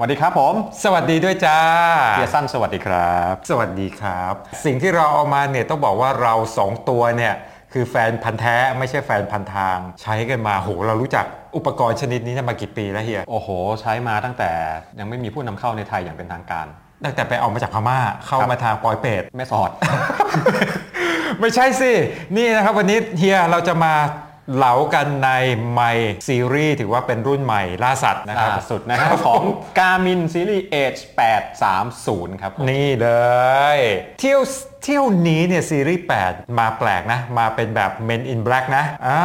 สวัสดีครับผม สวัสดีด้วยจ้าเฮียสั้นสวัสดีครับ สวัสดีครับ สิ่งที่เราเอามาเนี่ยต้องบอกว่าเราสองตัวเนี่ยคือแฟนพันธ์แท้ไม่ใช่แฟนพันธ์ทาง ใช้กันมาโหเรารู้จักอุปกรณ์ชนิดนี้มากี่ปีแล้วเฮียโอ้โห ใช้มาตั้งแต่ยังไม่มีผู้นำเข้าในไทยอย่างเป็นทางการตั้งแต่ไปเอามาจากพม่าเข้าครับมาทางปอยเป็ดแม่สอด ไม่ใช่สิ นี่นะครับวันนี้เฮียเราจะมา เหลากันในไมซีรีส์ถือว่าเป็นรุ่นใหม่ล่าสัตว์นะครับล่าสุดนะฮะของ Garmin Series Age 830 ครับผมนี่เลย เที่ยว เที่ยวนี้เนี่ยซีรีส์ 8 มาแปลกนะ มาเป็นแบบ Men in Black นะอ่า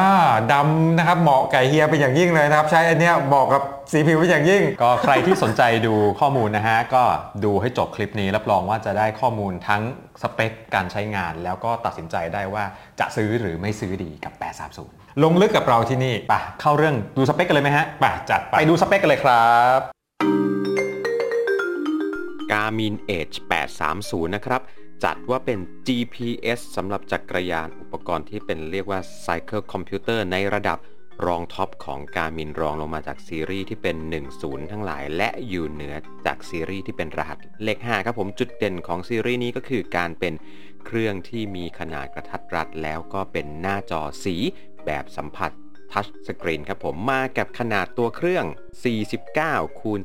ดำนะครับเหมาะไกับเฮียเป็นอย่างยิ่งเลยนะครับ ใช้อันเนี้ยเหมาะกับสีผิวเป็นอย่างยิ่ง ก็ใครที่สนใจดูข้อมูลนะฮะ ก็ดูให้จบคลิปนี้รับรองว่าจะได้ข้อมูลทั้งสเปคการใช้งาน แล้วก็ตัดสินใจได้ว่าจะซื้อหรือไม่ซื้อดีกับ 830 ลงลึกกับเราที่นี่ไปเข้าเรื่องดูสเปคกันเลยไหมฮะไปจัดไปไปดูสเปคกันเลยครับ Garmin Edge 830 นะครับ จัดว่าเป็น GPS สำหรับจักรยานอุปกรณ์ที่เป็นเรียกว่า Cycle Computer ในระดับรองท็อปของ Garmin รองลงมาจากซีรีส์ที่เป็น 10 ทั้งหลาย และอยู่เหนือจากซีรีส์ที่เป็นรหัสเลข 5 ครับผมจุดเด่นของซีรีส์นี้ก็คือการเป็นเครื่องที่มีขนาดกระทัดรัด แล้วก็เป็นหน้าจอสีแบบสัมผัส touchscreen ครับผมมากับขนาดตัวเครื่อง 49 คูณ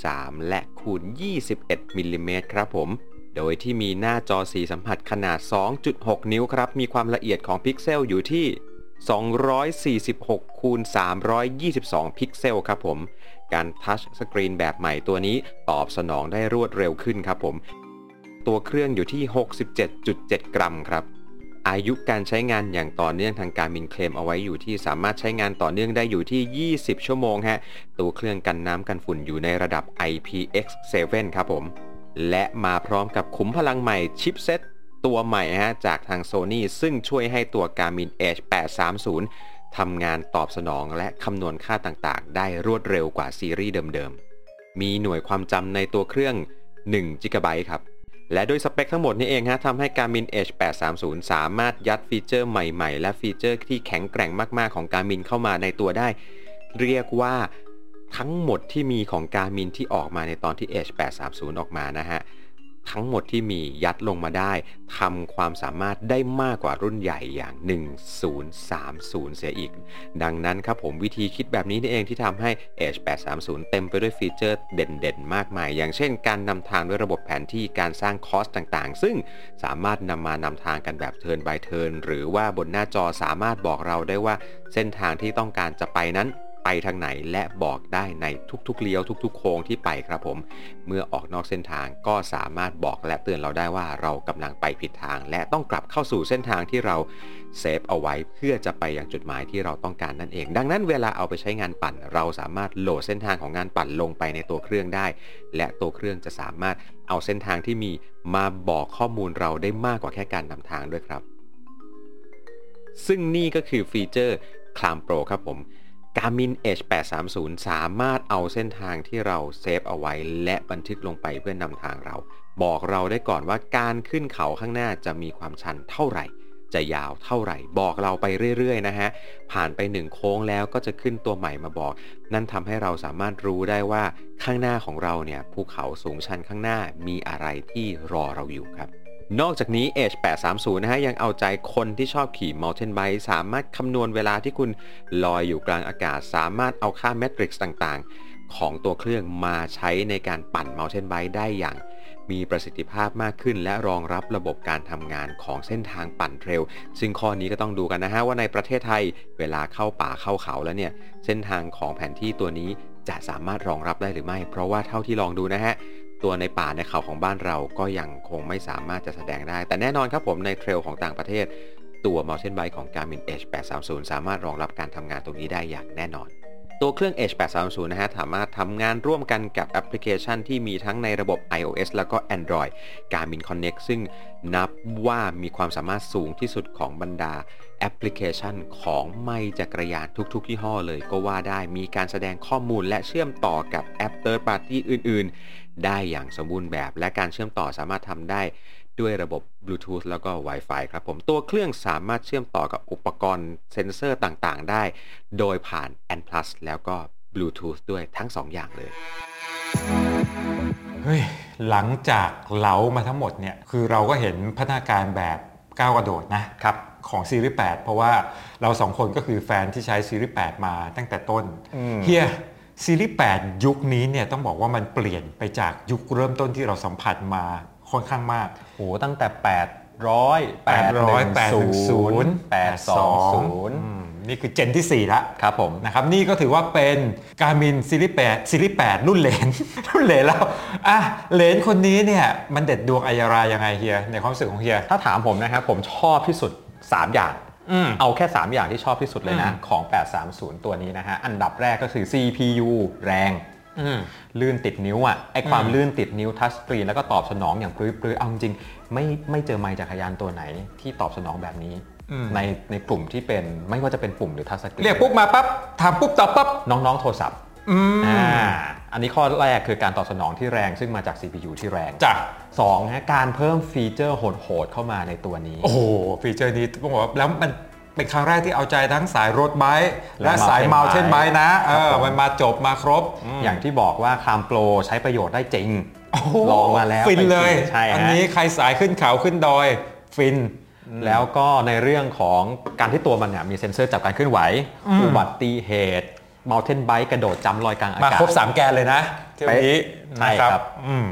73 และคูณ 21มิลลิเมตรครับผม โดยที่มีหน้าจอสีสัมผัสขนาด 2.6 นิ้วครับ มีความละเอียดของพิกเซลอยู่ที่ 246คูณ322 พิกเซลครับผม การ touchscreen แบบใหม่ตัวนี้ตอบสนองได้รวดเร็วขึ้นครับผม ตัวเครื่องอยู่ที่ 67.7 กรัมครับอายุการใช้งานอย่างต่อเนื่องทางการมินเคลมเอาไว้อยู่ที่สามารถใช้งานต่อเนื่องได้อยู่ที่ 20 ชั่วโมงฮะ ตัวเครื่องกันน้ำกันฝุ่นอยู่ในระดับ IPX7 ครับผม และมาพร้อมกับขุมพลังใหม่ชิปเซ็ตตัวใหม่ฮะจากทาง Sony ซึ่งช่วยให้ตัว Garmin Edge 830 ทำงานตอบสนองและคำนวณค่าต่างๆ ได้รวดเร็วกว่าซีรีส์เดิมๆ มีหน่วยความจำในตัวเครื่อง 1 GB ครับ และด้วยสเปคทั้งหมดนี้เองฮะทำให้ Garmin Edge 830 สามารถยัดฟีเจอร์ใหม่ๆ และฟีเจอร์ที่แข็งแกร่งมากๆของ Garmin เข้ามาในตัวได้ เรียกว่า ทั้งหมดที่มีของ Garmin ที่ออกมาในตอนที่ Edge 830 ออกมานะฮะ ทั้งหมดที่มียัดลงมาได้ทำความสามารถได้มากกว่ารุ่นใหญ่อย่าง 1030 เสียอีก ดังนั้นครับผมวิธีคิดแบบนี้นี่เองที่ทำให้ Edge 830 เต็มไปด้วยฟีเจอร์เด่นๆ มากมาย อย่างเช่นการนำทางด้วยระบบแผนที่การสร้างคอสต่างๆ ซึ่งสามารถนำมานำทางกันแบบเทิร์น by เทิร์นหรือว่าบนหน้าจอสามารถบอกเราได้ว่าเส้นทางที่ต้องการจะไปนั้น ไปทางไหนและบอกได้ในทุกๆเลี้ยวทุกๆ โค้งที่ไปครับผม เมื่อออกนอกเส้นทางก็สามารถบอกและเตือนเราได้ว่าเรากำลังไปผิดทาง และต้องกลับเข้าสู่เส้นทางที่เราsave เอาไว้เพื่อจะไปยังจุดหมายที่เราต้องการนั่นเอง ดังนั้นเวลาเอาไปใช้งานปั่น เราสามารถโหลดเส้นทางของงานปั่นลงไปในตัวเครื่องได้ และตัวเครื่องจะสามารถเอาเส้นทางที่มีมาบอกข้อมูลเราได้มากกว่าแค่การนำทางด้วยครับ ซึ่งนี่ก็คือฟีเจอร์ ClimbPro ครับผม Garmin Edge 830 สามารถเอาเส้นทางที่เรา save เอาไว้ และบันทึกลงไปเพื่อนำทางเรา บอกเราได้ก่อนว่าการขึ้นเขาข้างหน้าจะมีความชันเท่าไหร่ จะยาวเท่าไหร่ บอกเราไปเรื่อยๆนะฮะ ผ่านไปหนึ่งโค้งแล้วก็จะขึ้นตัวใหม่มาบอก นั่นทำให้เราสามารถรู้ได้ว่าข้างหน้าของเราเนี่ยภูเขาสูงชันข้างหน้ามีอะไรที่รอเราอยู่ครับ นอกจากนี้ Edge 830 นะฮะ ยังเอาใจคนที่ชอบขี่ Mountain Bike สามารถคำนวณเวลาที่คุณลอยอยู่กลางอากาศ สามารถเอาค่าเมทริกซ์ต่างๆ ของตัวเครื่องมาใช้ในการปั่น Mountain Bike ได้อย่างมีประสิทธิภาพมากขึ้น และรองรับระบบการทำงานของเส้นทางปั่นเทรล ซึ่งข้อนี้ก็ต้องดูกันนะฮะ ว่าในประเทศไทยเวลาเข้าป่าเข้าเขาแล้วเนี่ย เส้นทางของแผนที่ตัวนี้จะสามารถรองรับได้หรือไม่ เพราะว่าเท่าที่ลองดูนะฮะ ตัวในป่าในเขาของบ้านเราก็ยังคงไม่สามารถจะแสดงได้ แต่แน่นอนครับผมในเทรลของต่างประเทศ ตัว Mountain Bike ของ Garmin Edge 830 สามารถรองรับการทำงานตรงนี้ได้อย่างแน่นอน ตัวเครื่อง Edge 830 นะฮะสามารถทำงานร่วมกันกับแอปพลิเคชันที่มีทั้งในระบบ iOS แล้วก็ Android Garmin Connect ซึ่งนับว่ามีความสามารถสูงที่สุดของบรรดาแอปพลิเคชันของไมล์จักรยานทุกๆยี่ห้อเลยก็ว่าได้มีการแสดงข้อมูลและเชื่อมต่อกับแอป Third Party อื่นๆ ได้อย่างสมบูรณ์แบบ และการเชื่อมต่อสามารถทำได้ด้วยระบบ Bluetooth แล้วก็ Wi-Fi ครับผม ตัวเครื่องสามารถเชื่อมต่อกับอุปกรณ์เซ็นเซอร์ต่างๆ ได้ โดยผ่าน N+ แล้วก็ Bluetooth ด้วยทั้ง 2 อย่างเลย เฮ้ย หลังจากเหลามาทั้งหมดเนี่ย คือเราก็เห็นพัฒนาการแบบก้าวกระโดดนะครับของซีรีส์8เพราะว่าเราสองคนก็คือแฟนที่ใช้ซีรีส์8มาตั้งแต่ต้นอืมเฮีย ซีรีส์8ยุคนี้เนี่ยต้องบอกว่ามันเปลี่ยนไปจากยุคเริ่มต้นที่เราสัมผัสมาค่อนข้างมากโหตั้งแต่800 800 810 820อืมนี่คือเจนที่ 4 ละครับผมนะครับนี่ก็ถือว่าเป็นการมินซีรีส์8ซีรีส์8รุ่นเหลนรุ่นเหลนแล้วอะเหลนคนนี้เนี่ยมันเด็ดดวงอัยรายังไงเฮียในความรู้สึกของเฮีย ถ้าถามผมนะครับผมชอบที่สุด 3 อย่างอืม เอาแค่ 3 อย่างที่ชอบที่สุดเลยนะอืมของ 830 ตัวนี้นะฮะ อันดับแรกก็คือ CPU แรงอืมลื่นติดนิ้วอะไอความอืมลื่นติดนิ้ว touchscreen แล้วก็ตอบสนองอย่างปลื้อๆเอาจริงๆไม่ไม่เจอไมล์จักรยานตัวไหนที่ตอบสนองแบบนี้ในในกลุ่มที่เป็นไม่ว่าจะเป็นปุ่มหรือ touchscreen เรียกปุ๊บมาปั๊บถามปุ๊บตอบปั๊บน้องๆโทรศัพท์ อืมอ่าอันนี้ข้อแรกคือการตอบสนองที่แรงซึ่งมาจาก CPU ที่แรงจ้ะสองฮะการเพิ่มฟีเจอร์โหดๆเข้ามาในตัวนี้ โอ้โหฟีเจอร์นี้ต้องบอกว่าแล้วมันเป็นครั้งแรกที่เอาใจทั้งสาย road bikeและและสาย mountain เมาเทนไบ bike ค์นะเอครับอผม มันมาจบมาครบอย่างที่บอกว่าคามโปรใช้ประโยชน์ได้จริงโอ้โหลองมาแล้วฟินเลยใช่ฮะ อันี้ใครสายขึ้นเขาขึ้นดอยฟิน แล้วก็ในเรื่องของการที่ตัวมันเนี่ยมีเซ็นเซอร์จับการเคลื่อนไหวอืมอุบัติเหตุ mountain bike กระโดดจำลอยกลางอามากาศครบ 3 แกนเลยนะเที่ยวนี้ใช่นะครับอืม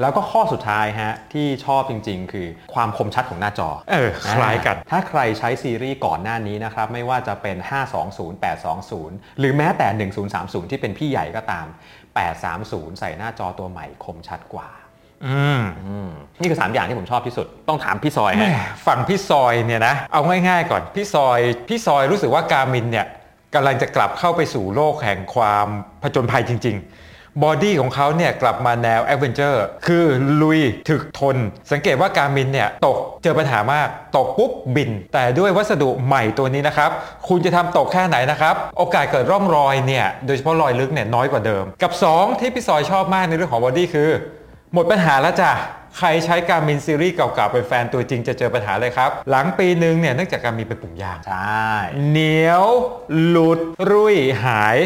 แล้วก็ข้อสุดท้ายฮะที่ชอบจริง ๆ คือความคมชัดของหน้าจอ เออคล้ายกัน ถ้าใครใช้ซีรีส์ก่อนหน้านี้นะครับ ไม่ว่าจะเป็น 520 820 หรือแม้แต่ 1030 ที่เป็นพี่ใหญ่ก็ตาม 830 ใส่หน้าจอตัวใหม่คมชัดกว่าอืมอืมนี่คือ 3 อย่างที่ผมชอบที่สุด ต้องถามพี่ซอยมั่งฮะฝั่งพี่ซอยเนี่ยนะ เอาง่ายๆก่อน พี่ซอย พี่ซอยรู้สึกว่า Garmin เนี่ย กำลังจะกลับเข้าไปสู่โลกแห่งความผจญภัยจริง ๆ body ของเขาเนี่ยกลับมาแนว adventure คือลุยถึกทน สังเกตว่า Garmin เนี่ยตกเจอปัญหามากตกปุ๊บบิ่น แต่ด้วยวัสดุใหม่ตัวนี้นะครับ คุณจะทำตกแค่ไหนนะครับ โอกาสเกิดร่องรอยเนี่ยโดยเฉพาะรอยลึกเนี่ยน้อยกว่าเดิม กับ 2 ที่พี่ซอยชอบมากในเรื่องของ body คือ หมดปัญหาแล้วจ้ะ ใครใช้ Garmin ซีรีส์เก่าๆเป็นแฟนตัวจริงจะเจอปัญหาเลยครับ หลังปีหนึ่งเนี่ยเนื่องจาก Garmin เป็นปุ่มยางใช่เหนียว หลุด รุ่ยหาย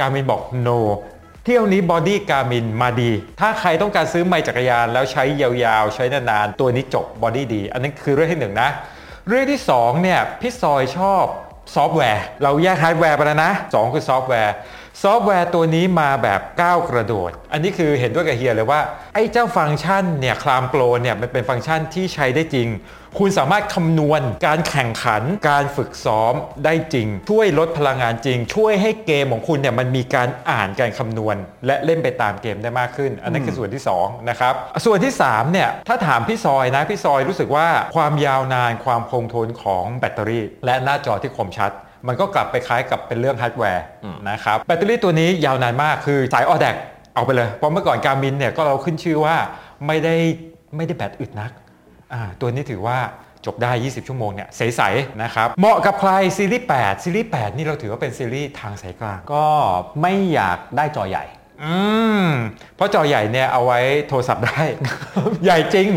Garmin บอก no เที่ยวนี้ body Garmin มาดี ถ้าใครต้องการซื้อไมล์จักรยานแล้วใช้ยาวๆ ใช้นานๆ ตัวนี้จบ body ดี อันนั้นคือเรื่องที่หนึ่งนะ เรื่องที่สองเนี่ยพี่ซอยชอบซอฟต์แวร์ เราแยกฮาร์ดแวร์ไปแล้วนะสองคือซอฟต์แวร์ ซอฟต์แวร์ตัวนี้มาแบบก้าวกระโดด อันนี้คือเห็นด้วยกับเฮียเลยว่า ไอ้เจ้าฟังก์ชันเนี่ย ClimbPro เนี่ยมันเป็นฟังก์ชันที่ใช้ได้จริง คุณสามารถคำนวณการแข่งขัน การฝึกซ้อมได้จริง ช่วยลดพลังงานจริง ช่วยให้เกมของคุณเนี่ยมันมีการอ่านการคำนวณ และเล่นไปตามเกมได้มากขึ้น อันนั้นคือส่วนที่สองนะครับ ส่วนที่สามเนี่ยถ้าถามพี่ซอยนะพี่ซอยรู้สึกว่าความยาวนานความคงทนของแบตเตอรี่ และหน้าจอที่คมชัด มันก็กลับไปคล้ายกับเป็นเรื่องฮาร์ดแวร์นะครับแบตเตอรี่ตัวนี้ยาวนานมากคือสาย Audax เอาไปเลย เพราะเมื่อก่อน Garmin เนี่ยก็เราขึ้นชื่อว่าไม่ได้ไม่ได้แบตอึดนักอ่าตัวนี้ถือว่าจบได้ 20 ชั่วโมงเนี่ยใสๆนะครับ เหมาะกับใครซีรีส์ 8 ซีรีส์ 8 นี่เราถือว่าเป็นซีรีส์ทางสายกลาง ก็ไม่อยากได้จอใหญ่ อืมเพราะจอใหญ่เนี่ยเอาไว้โทรศัพท์ได้ ใหญ่จริง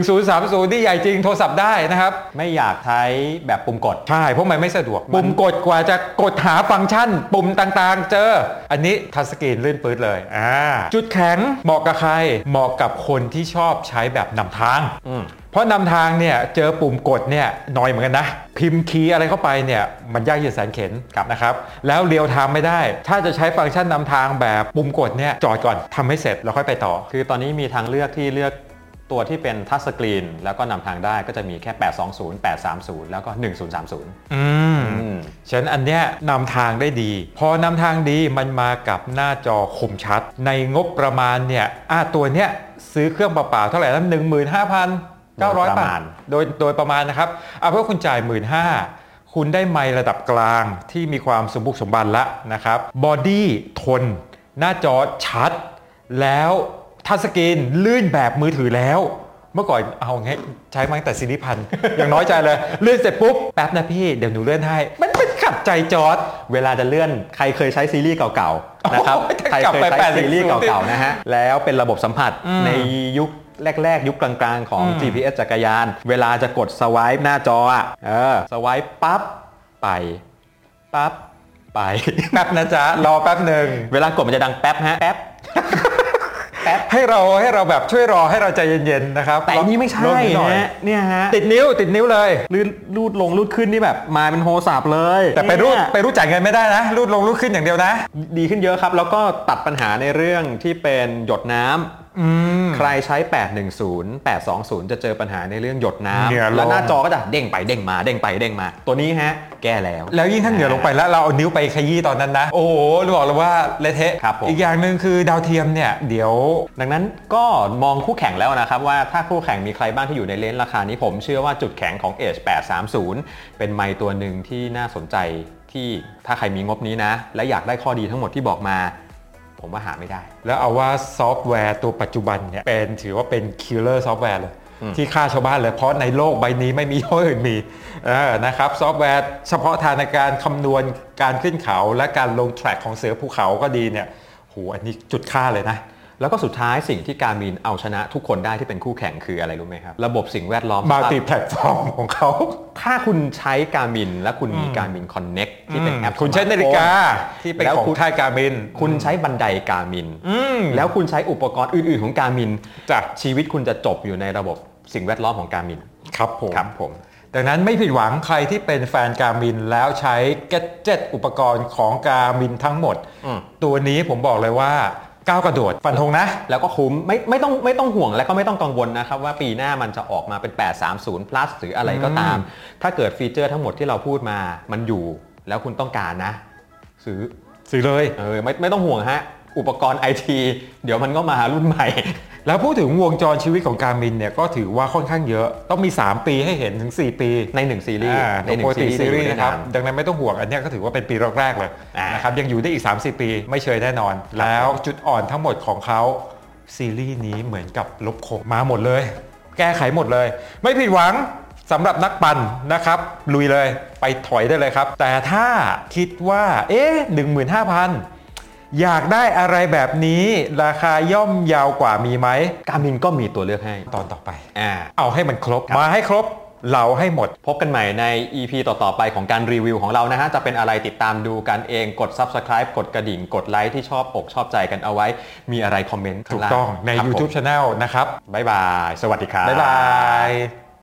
1030นี่ใหญ่จริงโทรศัพท์ได้นะครับ ไม่อยากใช้แบบปุ่มกด ใช่ เพราะมันไม่สะดวก ปุ่มกดกว่าจะกดหาฟังก์ชัน ปุ่มต่างๆ เจอ อันนี้ทัชสกรีนลื่นปื๊ดเลยอ่าจุดแข็งเหมาะกับใคร เหมาะกับคนที่ชอบใช้แบบนำทางอืม เพราะนำทางเนี่ยเจอปุ่มกดเนี่ยน้อยเหมือนกันนะ พิมพ์คีย์อะไรเข้าไปเนี่ยมันยากเย็นแสนเข็นนะครับแล้วเรียวไทม์ไม่ได้ ถ้าจะใช้ฟังก์ชันนำทางแบบปุ่มกดเนี่ยจอดก่อนทำให้เสร็จแล้วค่อยไปต่อ คือตอนนี้มีทางเลือกที่เลือกตัวที่เป็นทัชสกรีนแล้วก็นำทางได้ก็จะมีแค่ 820 830 แล้วก็ 1030 อืมอืมฉะนั้นอันเนี้ยนำทางได้ดี พอนำทางดีมันมากับหน้าจอคมชัด ในงบประมาณเนี่ยอะตัวเนี้ยซื้อเครื่องเปล่าๆเท่าไหร่นะหนึ่ง หมื่นห้าพันเก้าร้อยประบามาทณโดยโดยประมาณนะครับเอาเพราะคุณจ่ายหมื่นห้าคุณได้ไมล์ระดับกลางที่มีความสมบุกสมบันละนะครับ body ทน หน้าจอชัด แล้ว touchscreen ลื่นแบบมือถือแล้ว เมื่อก่อนเอาไงใช้มาตั้งแต่ซีรีส์พันอย่างน้อยใจเลย เลื่อนเสร็จปุ๊บ แป๊บนะพี่ เดี๋ยวหนูเลื่อนให้ มันเป็นขัดใจจอร์ดเวลาจะเลื่อนใครเคยใช้ซีรีส์เก่าๆนะครับโอ้ยใครกลับเคยไปใช้80ซีรีส์เก่าๆนะฮะแล้วเป็นระบบสัมผัสอืมในยุค แรก ๆ ยุคกลางๆ ของอืม GPS จักรยาน เวลาจะกดสวายหน้าจออะเออสวายปั๊บไปปั๊บไปแป๊บนะจ๊ะ รอแป๊บหนึ่งเวลากดมันจะดังแป๊บฮะแป๊บแป๊บให้เราให้เราแบบช่วยรอให้เราใจเย็นๆนะครับแต่อันนี้ไม่ใช่ลดนิดหน่อยนะเนี่ยฮะติดนิ้วติดนิ้วเลยรูดรูดลงรูดขึ้นนี่แบบมาเป็นโทรศัพท์เลย แต่ไปรูดเนี่ยไปรูดจ่ายเงินไม่ได้นะรูดลงรูดขึ้นอย่างเดียวนะ ดีขึ้นเยอะครับ แล้วก็ตัดปัญหาในเรื่องที่เป็นหยดน้ำอืม ใครใช้ 810 820 จะเจอปัญหาในเรื่องหยดน้เหงื่อำลงแล้วหน้าจอก็จะเด้งไปเด้งมาเด้งไปเด้งมา ตัวนี้ฮะ แก้แล้ว แล้วยิ่งถ้าเหงื่อลงไปแล้วเราเอานิ้วไปขยี้ตอนนั้นนะ โอ้โหบอกเลยว่าเละเทะครับผมอีกอย่างหนึ่งคือดาวเทียมเนี่ยเดี๋ยว ดังนั้นก็มองคู่แข่งแล้วนะครับ ว่าถ้าคู่แข่งมีใครบ้างที่อยู่ในเลนส์ราคานี้ผมเชื่อว่าจุดแข็งของ Edge 830 เป็นไมค์ตัวหนึ่งที่น่าสนใจที่ถ้าใครมีงบนี้นะ และอยากได้ข้อดีทั้งหมดที่บอกมา ผมว่าหาไม่ได้ แล้วเอาว่าซอฟต์แวร์ตัวปัจจุบันเนี่ยเป็นถือว่าเป็น killer software เลย ที่ฆ่าชาวบ้านเลยเพราะในโลกใบนี้ไม่มียี่ห้ออื่นมีเออนะครับซอฟต์แวร์เฉพาะทางในการคำนวณการขึ้นเขา และการลง track ของเสือภูเขาก็ดีเนี่ยโหอันนี้จุดฆ่าเลยนะ แล้วก็สุดท้ายสิ่งที่ Garmin เอาชนะทุกคนได้ที่เป็นคู่แข่งคืออะไรรู้ไหมครับ ระบบสิ่งแวดล้อม multi-platform ของเขา ถ้าคุณใช้การมินและคุณมีการมินคอนเน็กที่เป็นแอป คุณใช้นาฬิกาที่เป็นแล้วของคุณค่ายการบิน คุณใช้บันไดการมินอืมแล้วคุณใช้อุปกรณ์อื่น ๆ ของการมินจ้ะชีวิตคุณจะจบอยู่ในระบบสิ่งแวดล้อมของการมินครับผมครับผมดังนั้นไม่ผิดหวังใครที่เป็นแฟนการมินแล้วใช้แกดเจ็ตอุปกรณ์ของการมินทั้งหมดอืมตัวนี้ผมบอกเลยว่า ก้าวกระโดดฟันธงนะ แล้วก็คุ้มไม่ไม่ต้องไม่ต้องห่วงและก็ไม่ต้องกังวลนะครับ ว่าปีหน้ามันจะออกมาเป็น 830 plus หรืออะไรก็ตาม ถ้าเกิดฟีเจอร์ทั้งหมดที่เราพูดมามันอยู่ แล้วคุณต้องการนะ ซื้อซื้อเลยเออไม่ไม่ต้องห่วงฮะ อุปกรณ์ไอทีเดี๋ยวมันก็มารุ่นใหม่ แล้วพูดถึงวงจรชีวิตของการมินเนี่ยก็ถือว่าค่อนข้างเยอะ ต้องมี 3 ปีให้เห็นถึง 4 ปีในหนึ่งซีรีส์อ่าในหนึ่ปงกติซีรีส์ได้นะครับนานดังนั้นไม่ต้องห่วงอันเนี้ยก็ถือว่าเป็นปีแรกๆเลยอ่านนะครับยังอยู่ได้อีก 30 ปีไม่เชยแน่นอน แล้วจุดอ่อนทั้งหมดของเขาซีรีส์นี้เหมือนกับลบโคงมาหมดเลย แก้ไขหมดเลย ไม่ผิดหวังสำหรับนักปั่นนะครับ ลุยเลยไปถอยได้เลยครับ แต่ถ้าคิดว่า เอ๊ะ15,000 อยากได้อะไรแบบนี้ราคาย่อมยาวกว่ามีไหมการมินก็มีตัวเลือกให้ตอนต่อไปอ่าเอาให้มันครบมาให้ครบเหลาให้หมด พบกันใหม่ใน EP ต่อ ๆ ไปของการรีวิวของเรานะฮะ จะเป็นอะไรติดตามดูกันเองกด Subscribe กดกระดิ่ง กดไลค์ที่ชอบอกชอบใจกันเอาไว้ มีอะไรคอมเมนต์ถูกต้องในครับผม YouTube Channel นะครับ บ๊ายบาย สวัสดีครับ บ๊ายบาย